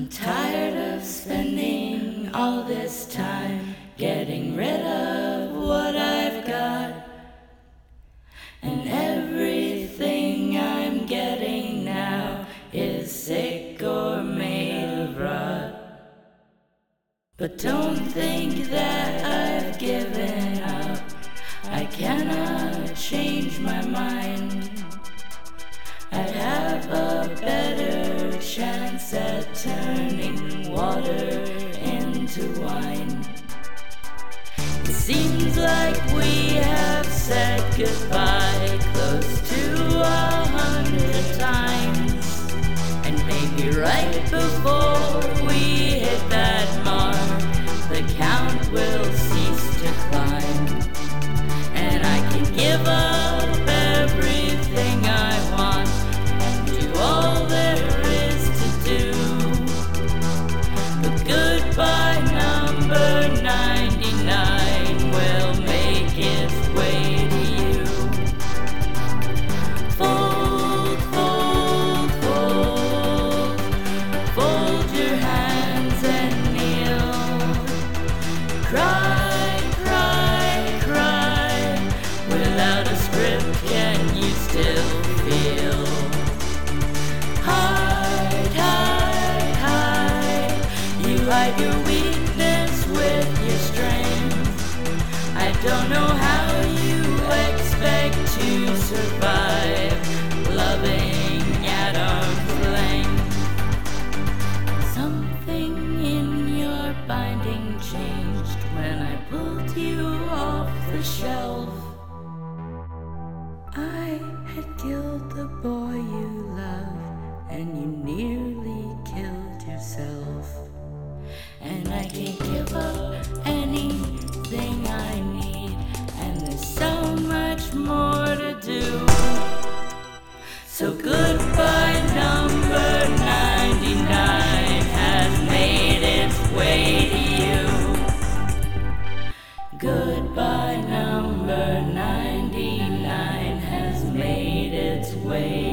I'm tired of spending all this time getting rid of what I've got. And everything I'm getting now is sick or made of rot. But don't think that I've given up. I cannot change my mind. I'd have a better chance at turning water into wine. It seems like we have said goodbye Cry, cry, cry. Without a script, can you still feel? Hide, hide, hide. You hide your weakness with your strength. I don't know how you expect to survive loving at arm's length. Something in your binding chain when I pulled you off the shelf. I had killed the boy you loved, and you nearly killed yourself. And I can't give up anything I need, and there's so much more to do. So goodbye. way.